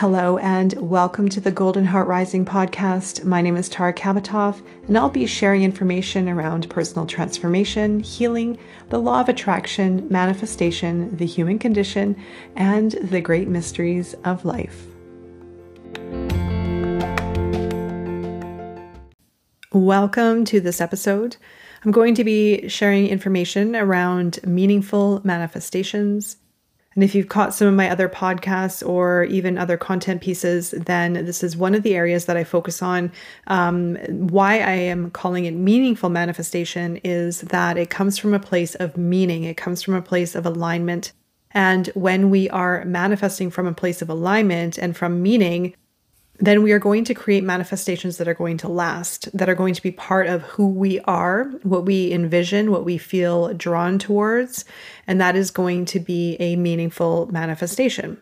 Hello, and welcome to the Golden Heart Rising podcast. My name is Tara Kabatov, and I'll be sharing information around personal transformation, healing, the law of attraction, manifestation, the human condition, and the great mysteries of life. Welcome to this episode. I'm going to be sharing information around meaningful manifestations, and if you've caught some of my other podcasts or even other content pieces, then this is one of the areas that I focus on. Um, why I am calling it meaningful manifestation is that it comes from a place of meaning, it comes from a place of alignment. And when we are manifesting from a place of alignment and from meaning, then we are going to create manifestations that are going to last, that are going to be part of who we are, what we envision, what we feel drawn towards, and that is going to be a meaningful manifestation.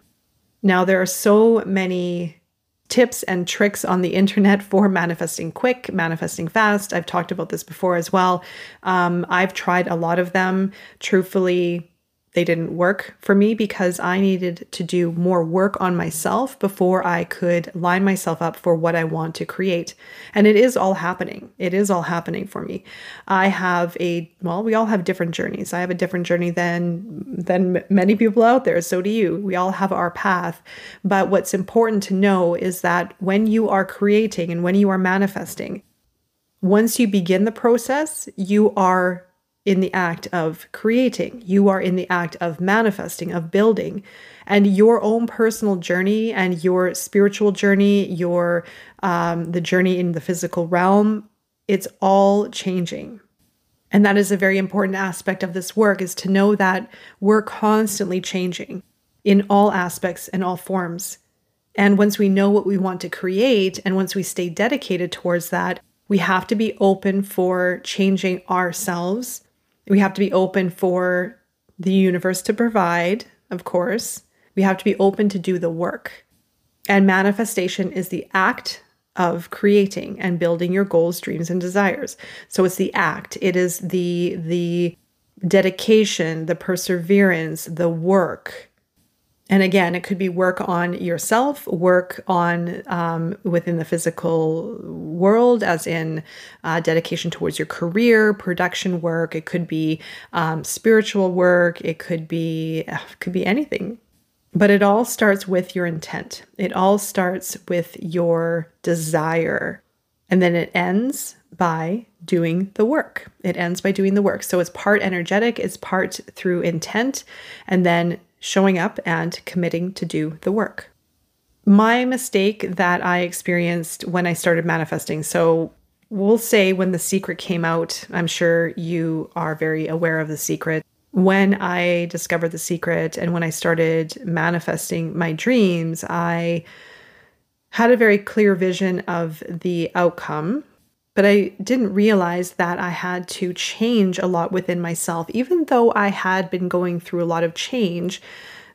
Now, there are so many tips and tricks on the internet for manifesting quick, manifesting fast. I've talked about this before as well. Um, I've tried a lot of them. Truthfully, they didn't work for me because I needed to do more work on myself before I could line myself up for what I want to create. And it is all happening. It is all happening for me. I have a well, we all have different journeys. I have a different journey than than many people out there. So do you. We all have our path. But what's important to know is that when you are creating and when you are manifesting, once you begin the process, you are in the act of creating. You are in the act of manifesting, of building. And your own personal journey and your spiritual journey, your um, the journey in the physical realm, it's all changing. And that is a very important aspect of this work is to know that we're constantly changing in all aspects and all forms. And once we know what we want to create, and once we stay dedicated towards that, we have to be open for changing ourselves we have to be open for the universe to provide, of course. We have to be open to do the work. And manifestation is the act of creating and building your goals, dreams and desires. So it's the act. It is the the dedication, the perseverance, the work and again, it could be work on yourself, work on um, within the physical world, as in uh, dedication towards your career, production work. It could be um, spiritual work. It could be it could be anything. But it all starts with your intent. It all starts with your desire, and then it ends by doing the work. It ends by doing the work. So it's part energetic, it's part through intent, and then showing up and committing to do the work. My mistake that I experienced when I started manifesting. So, we'll say when The Secret came out, I'm sure you are very aware of The Secret. When I discovered The Secret and when I started manifesting my dreams, I had a very clear vision of the outcome but I didn't realize that I had to change a lot within myself, even though I had been going through a lot of change.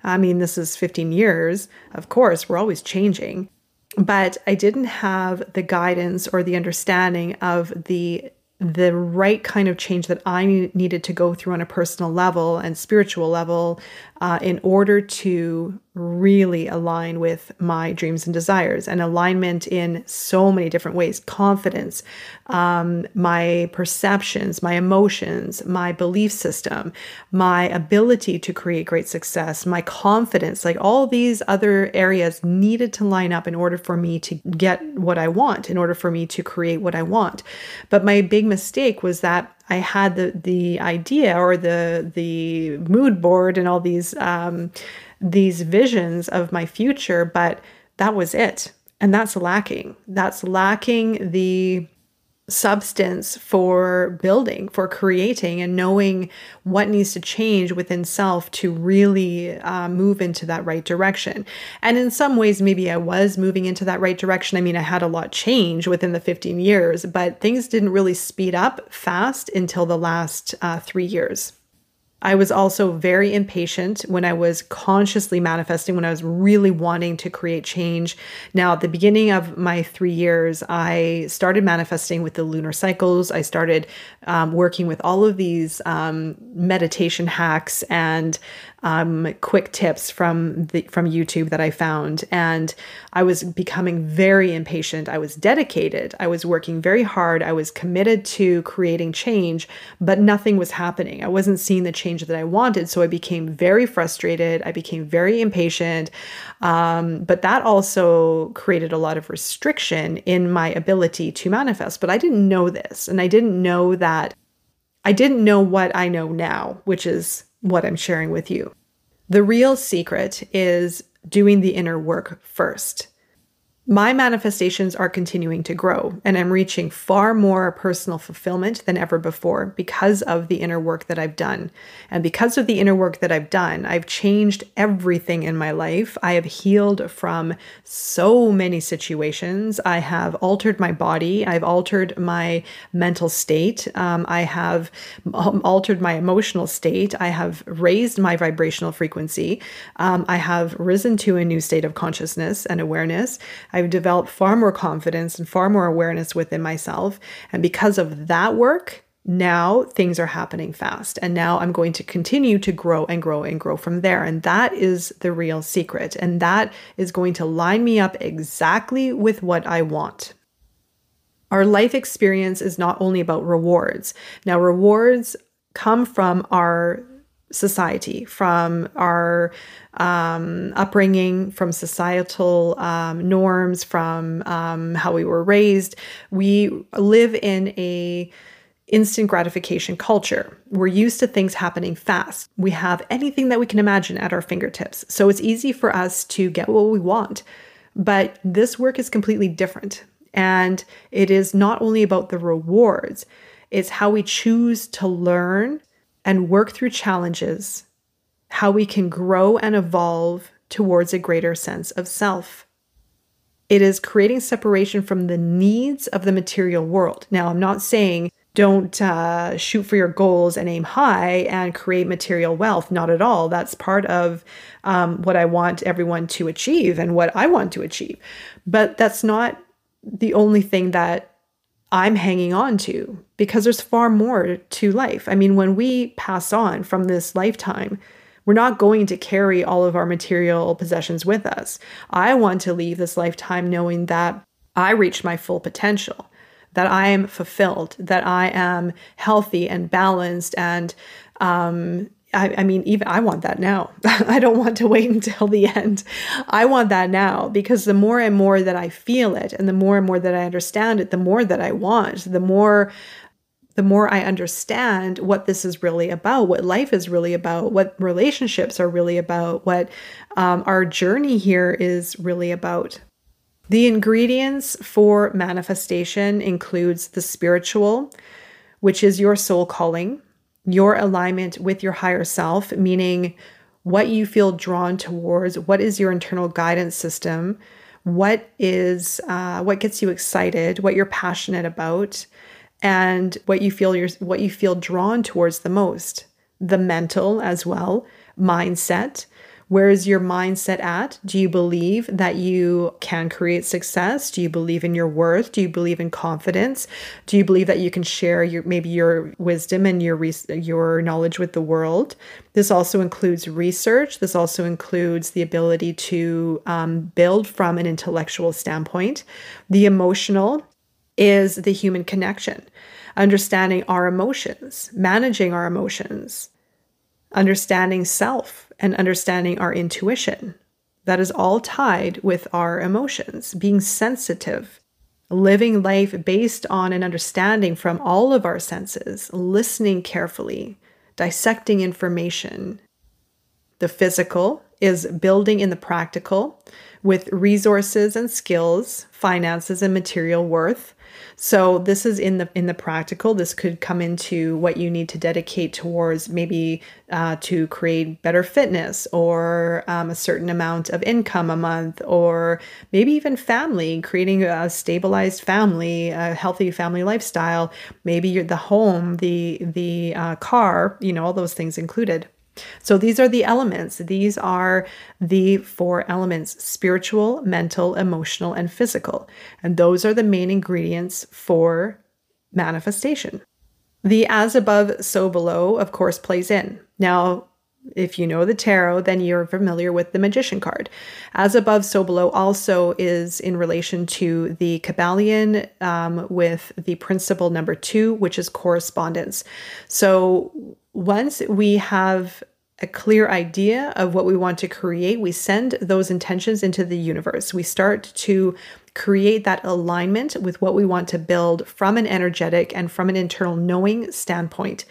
I mean, this is 15 years. Of course, we're always changing. But I didn't have the guidance or the understanding of the the right kind of change that I needed to go through on a personal level and spiritual level uh, in order to really align with my dreams and desires. And alignment in so many different ways. Confidence um, my perceptions my emotions my belief system my ability to create great success my confidence like all these other areas needed to line up in order for me to get what i want in order for me to create what i want. But my big mistake was that I had the the idea or the the mood board and all these um, these visions of my future, but that was it, and that's lacking. That's lacking the substance for building, for creating, and knowing what needs to change within self to really uh, move into that right direction. And in some ways, maybe I was moving into that right direction. I mean, I had a lot change within the 15 years, but things didn't really speed up fast until the last uh, three years. I was also very impatient when I was consciously manifesting, when I was really wanting to create change. Now, at the beginning of my three years, I started manifesting with the lunar cycles. I started um, working with all of these um, meditation hacks and um, quick tips from the from YouTube that I found, and I was becoming very impatient. I was dedicated. I was working very hard. I was committed to creating change, but nothing was happening. I wasn't seeing the change that I wanted, so I became very frustrated. I became very impatient, um, but that also created a lot of restriction in my ability to manifest. But I didn't know this, and I didn't know that. I didn't know what I know now, which is what I'm sharing with you. The real secret is doing the inner work first my manifestations are continuing to grow and I'm reaching far more personal fulfillment than ever before because of the inner work that I've done. And because of the inner work that I've done, I've changed everything in my life. I have healed from so many situations. I have altered my body, I've altered my mental state, um, I have altered my emotional state, I have raised my vibrational frequency, um, I have risen to a new state of consciousness and awareness. I I've developed far more confidence and far more awareness within myself. And because of that work, now things are happening fast. And now I'm going to continue to grow and grow and grow from there. And that is the real secret. And that is going to line me up exactly with what I want. Our life experience is not only about rewards. Now, rewards come from our society, from our um, upbringing, from societal um, norms, from um, how we were raised. We live in a instant gratification culture. We're used to things happening fast. We have anything that we can imagine at our fingertips. So it's easy for us to get what we want. But this work is completely different. And it is not only about the rewards, it's how we choose to learn and work through challenges, how we can grow and evolve towards a greater sense of self. It is creating separation from the needs of the material world. Now, I'm not saying don't uh, shoot for your goals and aim high and create material wealth. Not at all. That's part of um, what I want everyone to achieve and what I want to achieve. But that's not the only thing that I'm hanging on to because there's far more to life. I mean, when we pass on from this lifetime, we're not going to carry all of our material possessions with us. I want to leave this lifetime knowing that I reached my full potential, that I am fulfilled, that I am healthy and balanced and um, I, I, mean, even I want that now. I don't want to wait until the end. I want that now because the more and more that I feel it and the more and more that I understand it, the more that I want, the more the more I understand what this is really about, what life is really about, what relationships are really about, what um, our journey here is really about. The ingredients for manifestation includes the spiritual, which is your soul calling, your alignment with your higher self, meaning what you feel drawn towards, what is your internal guidance system, what is uh, what gets you excited, what you're passionate about, and what you feel you're, what you feel drawn towards the most. The mental as well, mindset, where is your mindset at? Do you believe that you can create success? Do you believe in your worth? Do you believe in confidence? Do you believe that you can share your maybe your wisdom and your your knowledge with the world? This also includes research. This also includes the ability to um, build from an intellectual standpoint. The emotional is the human connection, understanding our emotions, managing our emotions, understanding self and understanding our intuition. That is all tied with our emotions, being sensitive, living life based on an understanding from all of our senses, listening carefully, dissecting information. The physical is building in the practical with resources and skills, finances and material worth. So this is in the in the practical. This could come into what you need to dedicate towards maybe uh, to create better fitness or um, a certain amount of income a month, or maybe even family, creating a stabilized family, a healthy family lifestyle. Maybe the home, the the uh, car, you know, all those things included. So these are the elements. These are the four elements spiritual, mental, emotional, and physical. And those are the main ingredients for manifestation. The as above, so below, of course, plays in. Now, if you know the tarot, then you're familiar with the magician card. As above, so below also is in relation to the Kybalion um, with the principle number two, which is correspondence. So once we have a clear idea of what we want to create, we send those intentions into the universe. We start to create that alignment with what we want to build from an energetic and from an internal knowing standpoint.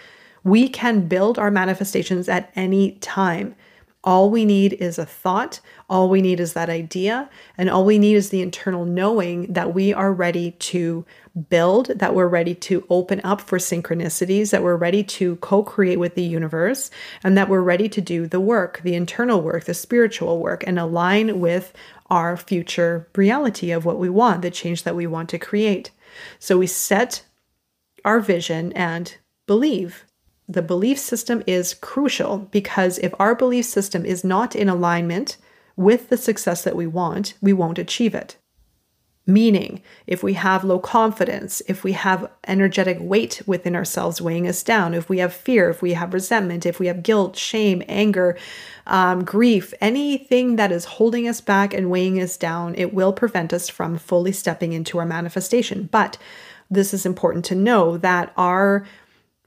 We can build our manifestations at any time. All we need is a thought, all we need is that idea, and all we need is the internal knowing that we are ready to build, that we're ready to open up for synchronicities, that we're ready to co create with the universe, and that we're ready to do the work, the internal work, the spiritual work, and align with our future reality of what we want, the change that we want to create. So we set our vision and believe the belief system is crucial because if our belief system is not in alignment with the success that we want, we won't achieve it. Meaning, if we have low confidence, if we have energetic weight within ourselves weighing us down, if we have fear, if we have resentment, if we have guilt, shame, anger, um, grief, anything that is holding us back and weighing us down, it will prevent us from fully stepping into our manifestation. But this is important to know that our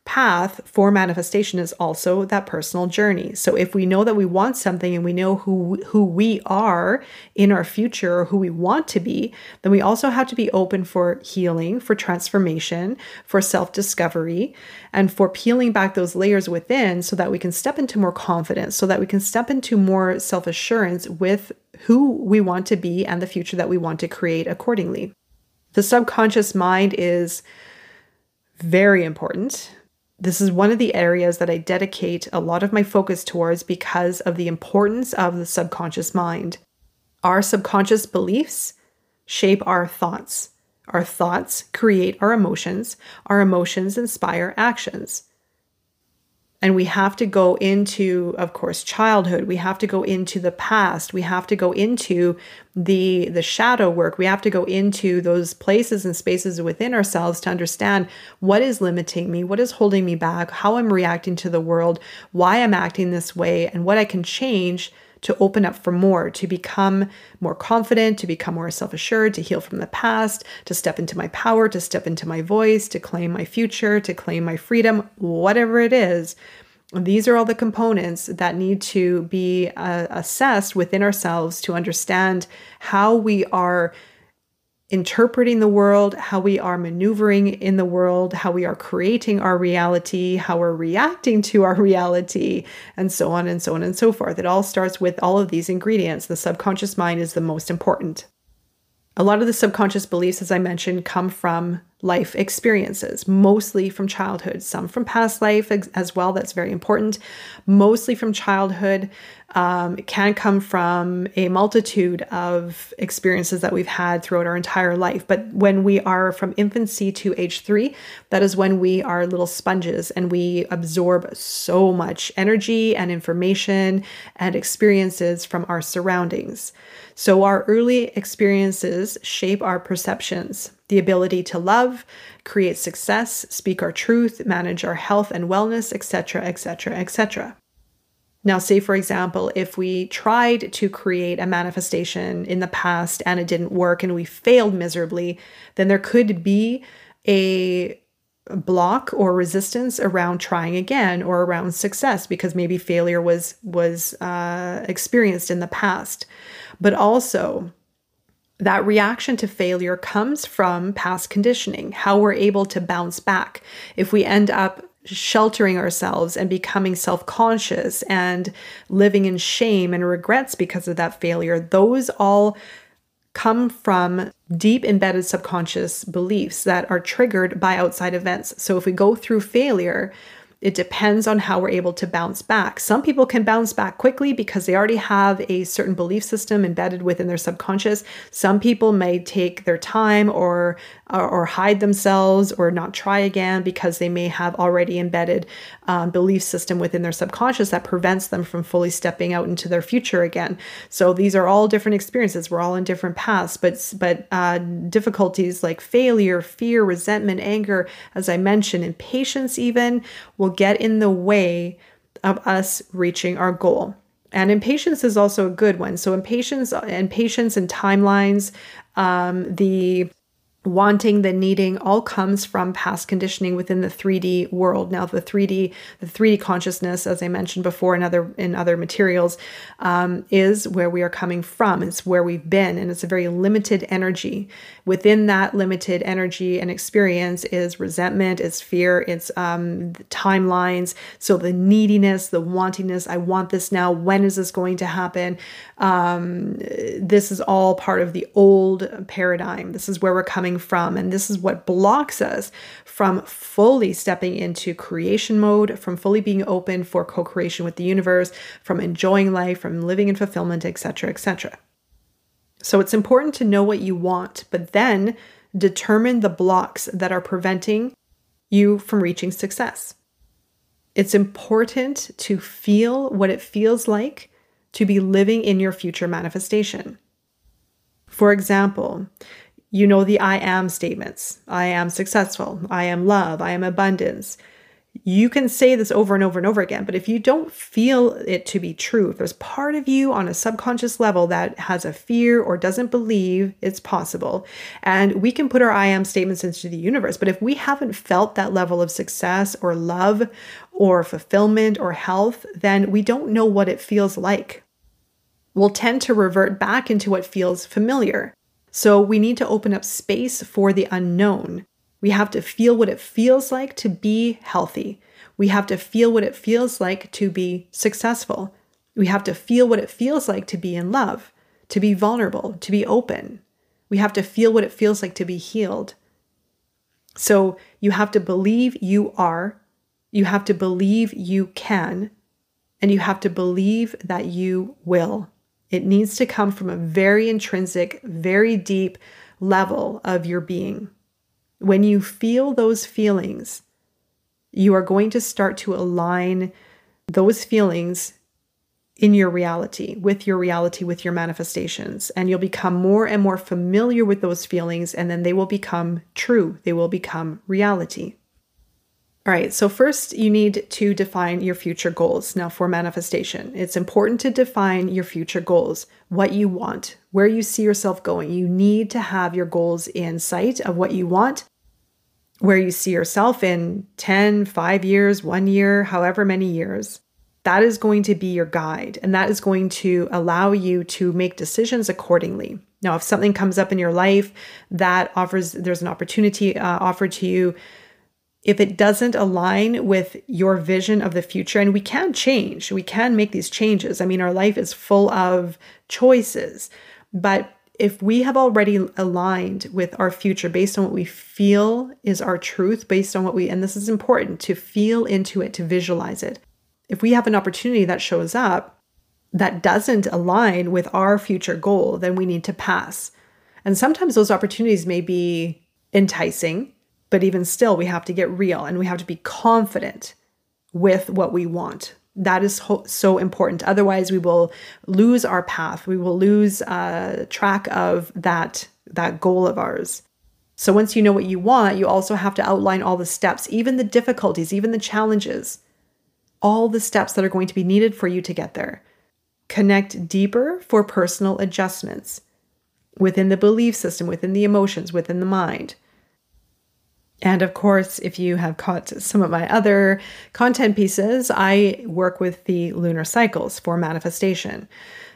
path for manifestation is also that personal journey. So if we know that we want something and we know who who we are in our future or who we want to be, then we also have to be open for healing, for transformation, for self-discovery, and for peeling back those layers within so that we can step into more confidence, so that we can step into more self-assurance with who we want to be and the future that we want to create accordingly. The subconscious mind is very important this is one of the areas that I dedicate a lot of my focus towards because of the importance of the subconscious mind. Our subconscious beliefs shape our thoughts. Our thoughts create our emotions. Our emotions inspire actions and we have to go into of course childhood. We have to go into the past. We have to go into the the shadow work. We have to go into those places and spaces within ourselves to understand what is limiting me what is holding me back how i'm reacting to the world why i'm acting this way and what i can change to open up for more, to become more confident, to become more self assured, to heal from the past, to step into my power, to step into my voice, to claim my future, to claim my freedom, whatever it is. These are all the components that need to be uh, assessed within ourselves to understand how we are interpreting the world, how we are maneuvering in the world, how we are creating our reality, how we're reacting to our reality, and so on and so on and so forth. It all starts with all of these ingredients. The subconscious mind is the most important. A lot of the subconscious beliefs, as I mentioned, come from life experiences, mostly from childhood, some from past life as well. That's very important. Mostly from childhood. Um, can come from a multitude of experiences that we've had throughout our entire life. But when we are from infancy to age three, that is when we are little sponges and we absorb so much energy and information and experiences from our surroundings. So our early experiences shape our perceptions the ability to love, create success, speak our truth, manage our health and wellness, etc., etc., etc. Now, say for example, if we tried to create a manifestation in the past and it didn't work and we failed miserably, then there could be a block or resistance around trying again or around success because maybe failure was was uh, experienced in the past. But also, that reaction to failure comes from past conditioning, how we're able to bounce back. If we end up sheltering ourselves and becoming self conscious and living in shame and regrets because of that failure, those all come from deep embedded subconscious beliefs that are triggered by outside events. So if we go through failure, it depends on how we're able to bounce back. Some people can bounce back quickly because they already have a certain belief system embedded within their subconscious. Some people may take their time or or, or hide themselves or not try again because they may have already embedded um, belief system within their subconscious that prevents them from fully stepping out into their future again. So these are all different experiences. We're all in different paths, but but uh, difficulties like failure, fear, resentment, anger, as I mentioned, impatience even will get in the way of us reaching our goal. And impatience is also a good one. So impatience, impatience and timelines, um, the wanting the needing all comes from past conditioning within the 3d world. Now the 3d the 3d consciousness as i mentioned before in other in other materials um, is where we are coming from. It's where we've been and it's a very limited energy. Within that limited energy and experience is resentment it's fear it's um, timelines. So the neediness the wantingness i want this now when is this going to happen? Um, this is all part of the old paradigm. This is where we're coming coming from. And this is what blocks us from fully stepping into creation mode, from fully being open for co creation with the universe, from enjoying life, from living in fulfillment, etc., etc. So it's important to know what you want, but then determine the blocks that are preventing you from reaching success. It's important to feel what it feels like to be living in your future manifestation. For example, you know the I am statements I am successful, I am love, I am abundance. You can say this over and over and over again, but if you don't feel it to be true, if there's part of you on a subconscious level that has a fear or doesn't believe it's possible, and we can put our I am statements into the universe, but if we haven't felt that level of success or love or fulfillment or health, then we don't know what it feels like. We'll tend to revert back into what feels familiar. So we need to open up space for the unknown. We have to feel what it feels like to be healthy. We have to feel what it feels like to be successful. We have to feel what it feels like to be in love, to be vulnerable, to be open. We have to feel what it feels like to be healed. So you have to believe you are, you have to believe you can, and you have to believe that you will. It needs to come from a very intrinsic, very deep level of your being. When you feel those feelings, you are going to start to align those feelings in your reality, with your reality, with your manifestations. And you'll become more and more familiar with those feelings, and then they will become true. They will become reality. All right, so first you need to define your future goals. Now, for manifestation, it's important to define your future goals, what you want, where you see yourself going. You need to have your goals in sight of what you want, where you see yourself in 10, 5 years, 1 year, however many years. That is going to be your guide, and that is going to allow you to make decisions accordingly. Now, if something comes up in your life that offers, there's an opportunity uh, offered to you if it doesn't align with your vision of the future, and we can change, we can make these changes. I mean, our life is full of choices, but if we have already aligned with our future based on what we feel is our truth, based on what we, and this is important to feel into it, to visualize it. If we have an opportunity that shows up that doesn't align with our future goal, then we need to pass. And sometimes those opportunities may be enticing, but even still, we have to get real and we have to be confident with what we want. That is ho- so important. Otherwise, we will lose our path. We will lose uh, track of that that goal of ours. So once you know what you want, you also have to outline all the steps, even the difficulties, even the challenges, all the steps that are going to be needed for you to get there. Connect deeper for personal adjustments within the belief system, within the emotions, within the mind. And of course, if you have caught some of my other content pieces, I work with the lunar cycles for manifestation.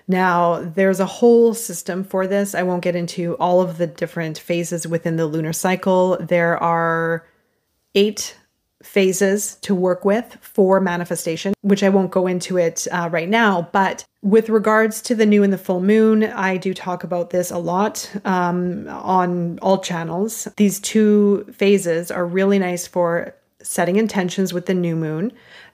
Now, there's a whole system for this. I won't get into all of the different phases within the lunar cycle. There are eight phases to work with for manifestation, which I won't go into it uh, right now. But with regards to the new and the full moon, I do talk about this a lot um, on all channels. These two phases are really nice for setting intentions with the new moon,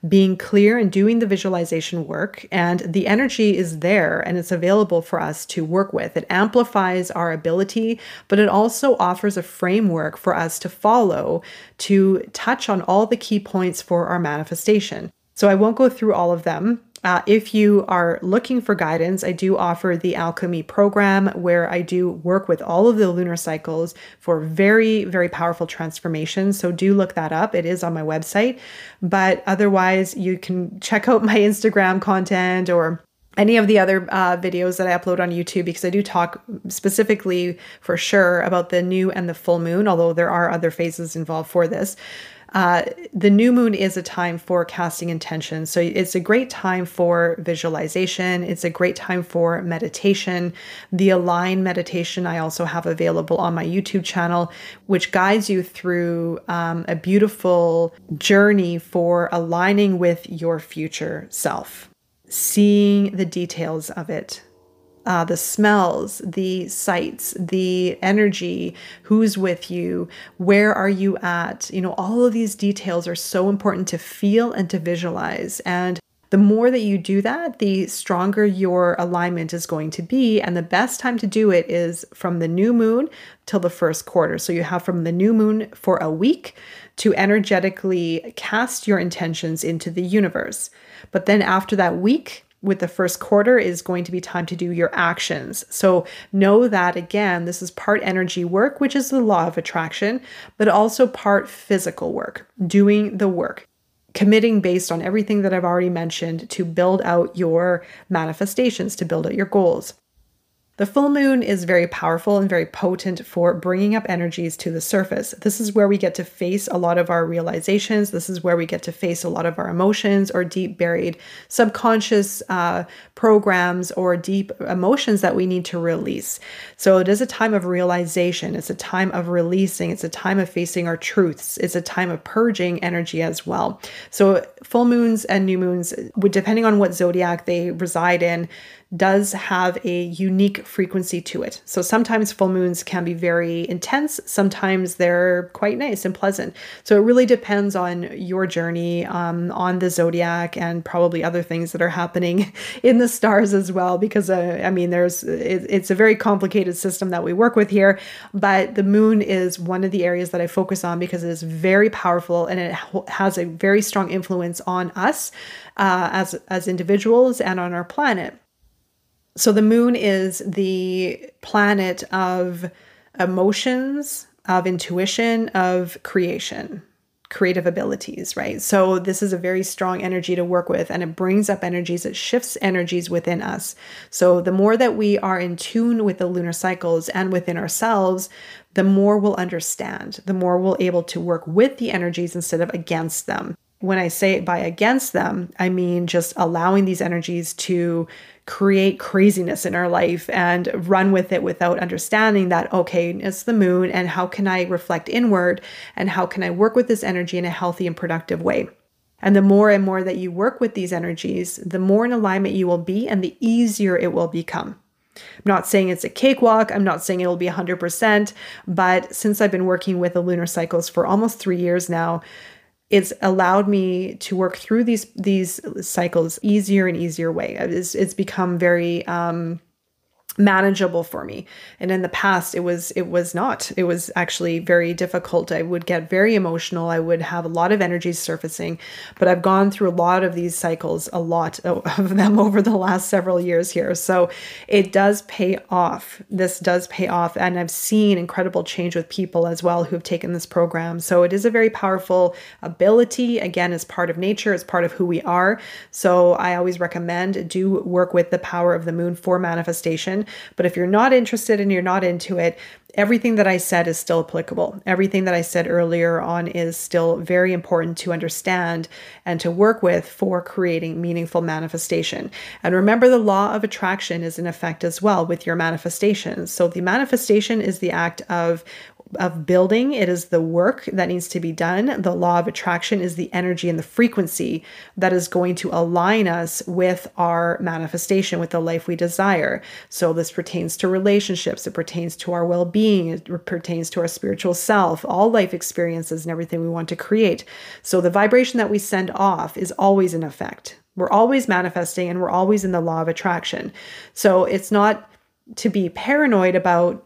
being clear and doing the visualization work. And the energy is there and it's available for us to work with. It amplifies our ability, but it also offers a framework for us to follow to touch on all the key points for our manifestation. So I won't go through all of them. Uh, if you are looking for guidance, I do offer the Alchemy program where I do work with all of the lunar cycles for very, very powerful transformations. So do look that up. It is on my website. But otherwise, you can check out my Instagram content or any of the other uh, videos that I upload on YouTube because I do talk specifically for sure about the new and the full moon, although there are other phases involved for this. Uh, the new moon is a time for casting intention. So it's a great time for visualization. It's a great time for meditation. The Align meditation I also have available on my YouTube channel, which guides you through um, a beautiful journey for aligning with your future self, seeing the details of it, uh, the smells, the sights, the energy, who's with you, where are you at? You know, all of these details are so important to feel and to visualize. And the more that you do that, the stronger your alignment is going to be. And the best time to do it is from the new moon till the first quarter. So you have from the new moon for a week to energetically cast your intentions into the universe. But then after that week, with the first quarter is going to be time to do your actions. So know that again, this is part energy work, which is the law of attraction, but also part physical work, doing the work, committing based on everything that I've already mentioned to build out your manifestations, to build out your goals. The full moon is very powerful and very potent for bringing up energies to the surface. This is where we get to face a lot of our realizations. This is where we get to face a lot of our emotions or deep buried subconscious uh, programs or deep emotions that we need to release. So it is a time of realization. It's a time of releasing. It's a time of facing our truths. It's a time of purging energy as well. So full moons and new moons, depending on what zodiac they reside in, does have a unique frequency to it. So sometimes full moons can be very intense, sometimes they're quite nice and pleasant. So it really depends on your journey, um, on the zodiac, and probably other things that are happening in the stars as well. Because uh, I mean, there's it, it's a very complicated system that we work with here, but the moon is one of the areas that I focus on because it is very powerful and it has a very strong influence on us uh, as as individuals and on our planet. So the moon is the planet of emotions, of intuition, of creation, creative abilities, right? So this is a very strong energy to work with and it brings up energies, it shifts energies within us. So the more that we are in tune with the lunar cycles and within ourselves, the more we'll understand, the more we'll able to work with the energies instead of against them. When I say by against them, I mean just allowing these energies to create craziness in our life and run with it without understanding that, okay, it's the moon, and how can I reflect inward and how can I work with this energy in a healthy and productive way? And the more and more that you work with these energies, the more in alignment you will be and the easier it will become. I'm not saying it's a cakewalk. I'm not saying it'll be 100%. But since I've been working with the lunar cycles for almost three years now, it's allowed me to work through these these cycles easier and easier way. It's, it's become very um, manageable for me. And in the past it was it was not. It was actually very difficult. I would get very emotional. I would have a lot of energies surfacing but i've gone through a lot of these cycles a lot of them over the last several years here. So it does pay off. This does pay off. And i've seen incredible change with people as well who have taken this program. So it is a very powerful ability. Again as part of nature. As part of who we are. So i always recommend do work with the power of the moon for manifestation but if you're not interested and you're not into it, everything that I said is still applicable. Everything that I said earlier on is still very important to understand and to work with for creating meaningful manifestation. And remember, the law of attraction is in effect as well with your manifestations. So the manifestation is the act of of building, it is the work that needs to be done. The law of attraction is the energy and the frequency that is going to align us with our manifestation, with the life we desire. So, this pertains to relationships, it pertains to our well being, it pertains to our spiritual self, all life experiences, and everything we want to create. So, the vibration that we send off is always in effect. We're always manifesting and we're always in the law of attraction. So, it's not to be paranoid about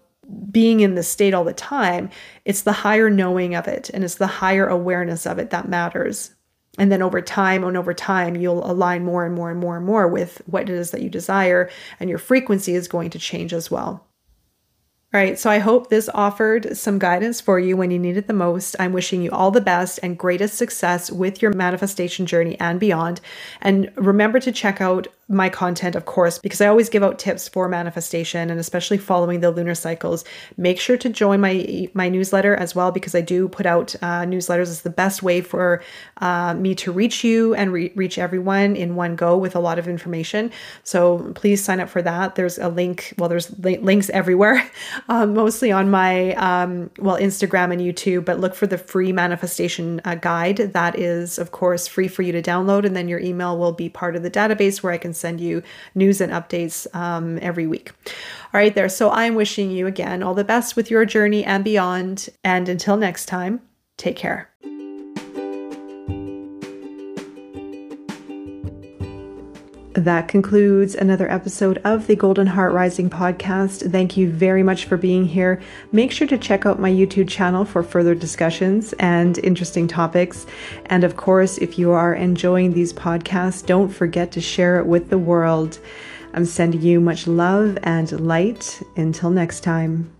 being in this state all the time. It's the higher knowing of it and it's the higher awareness of it that matters. And then over time and over time, you'll align more and more and more and more with what it is that you desire, and your frequency is going to change as well. All right, so I hope this offered some guidance for you when you need it the most. I'm wishing you all the best and greatest success with your manifestation journey and beyond. And remember to check out my content, of course, because I always give out tips for manifestation and especially following the lunar cycles. Make sure to join my my newsletter as well because I do put out uh, newsletters. It's the best way for uh, me to reach you and re- reach everyone in one go with a lot of information. So please sign up for that. There's a link. Well, there's li- links everywhere, um, mostly on my um, well Instagram and YouTube. But look for the free manifestation uh, guide. That is, of course, free for you to download, and then your email will be part of the database where I can send you news and updates um, every week. All right, there. So I'm wishing you again all the best with your journey and beyond. And until next time, take care. That concludes another episode of the Golden Heart Rising podcast. Thank you very much for being here. Make sure to check out my YouTube channel for further discussions and interesting topics. And of course, if you are enjoying these podcasts, don't forget to share it with the world. I'm sending you much love and light. Until next time.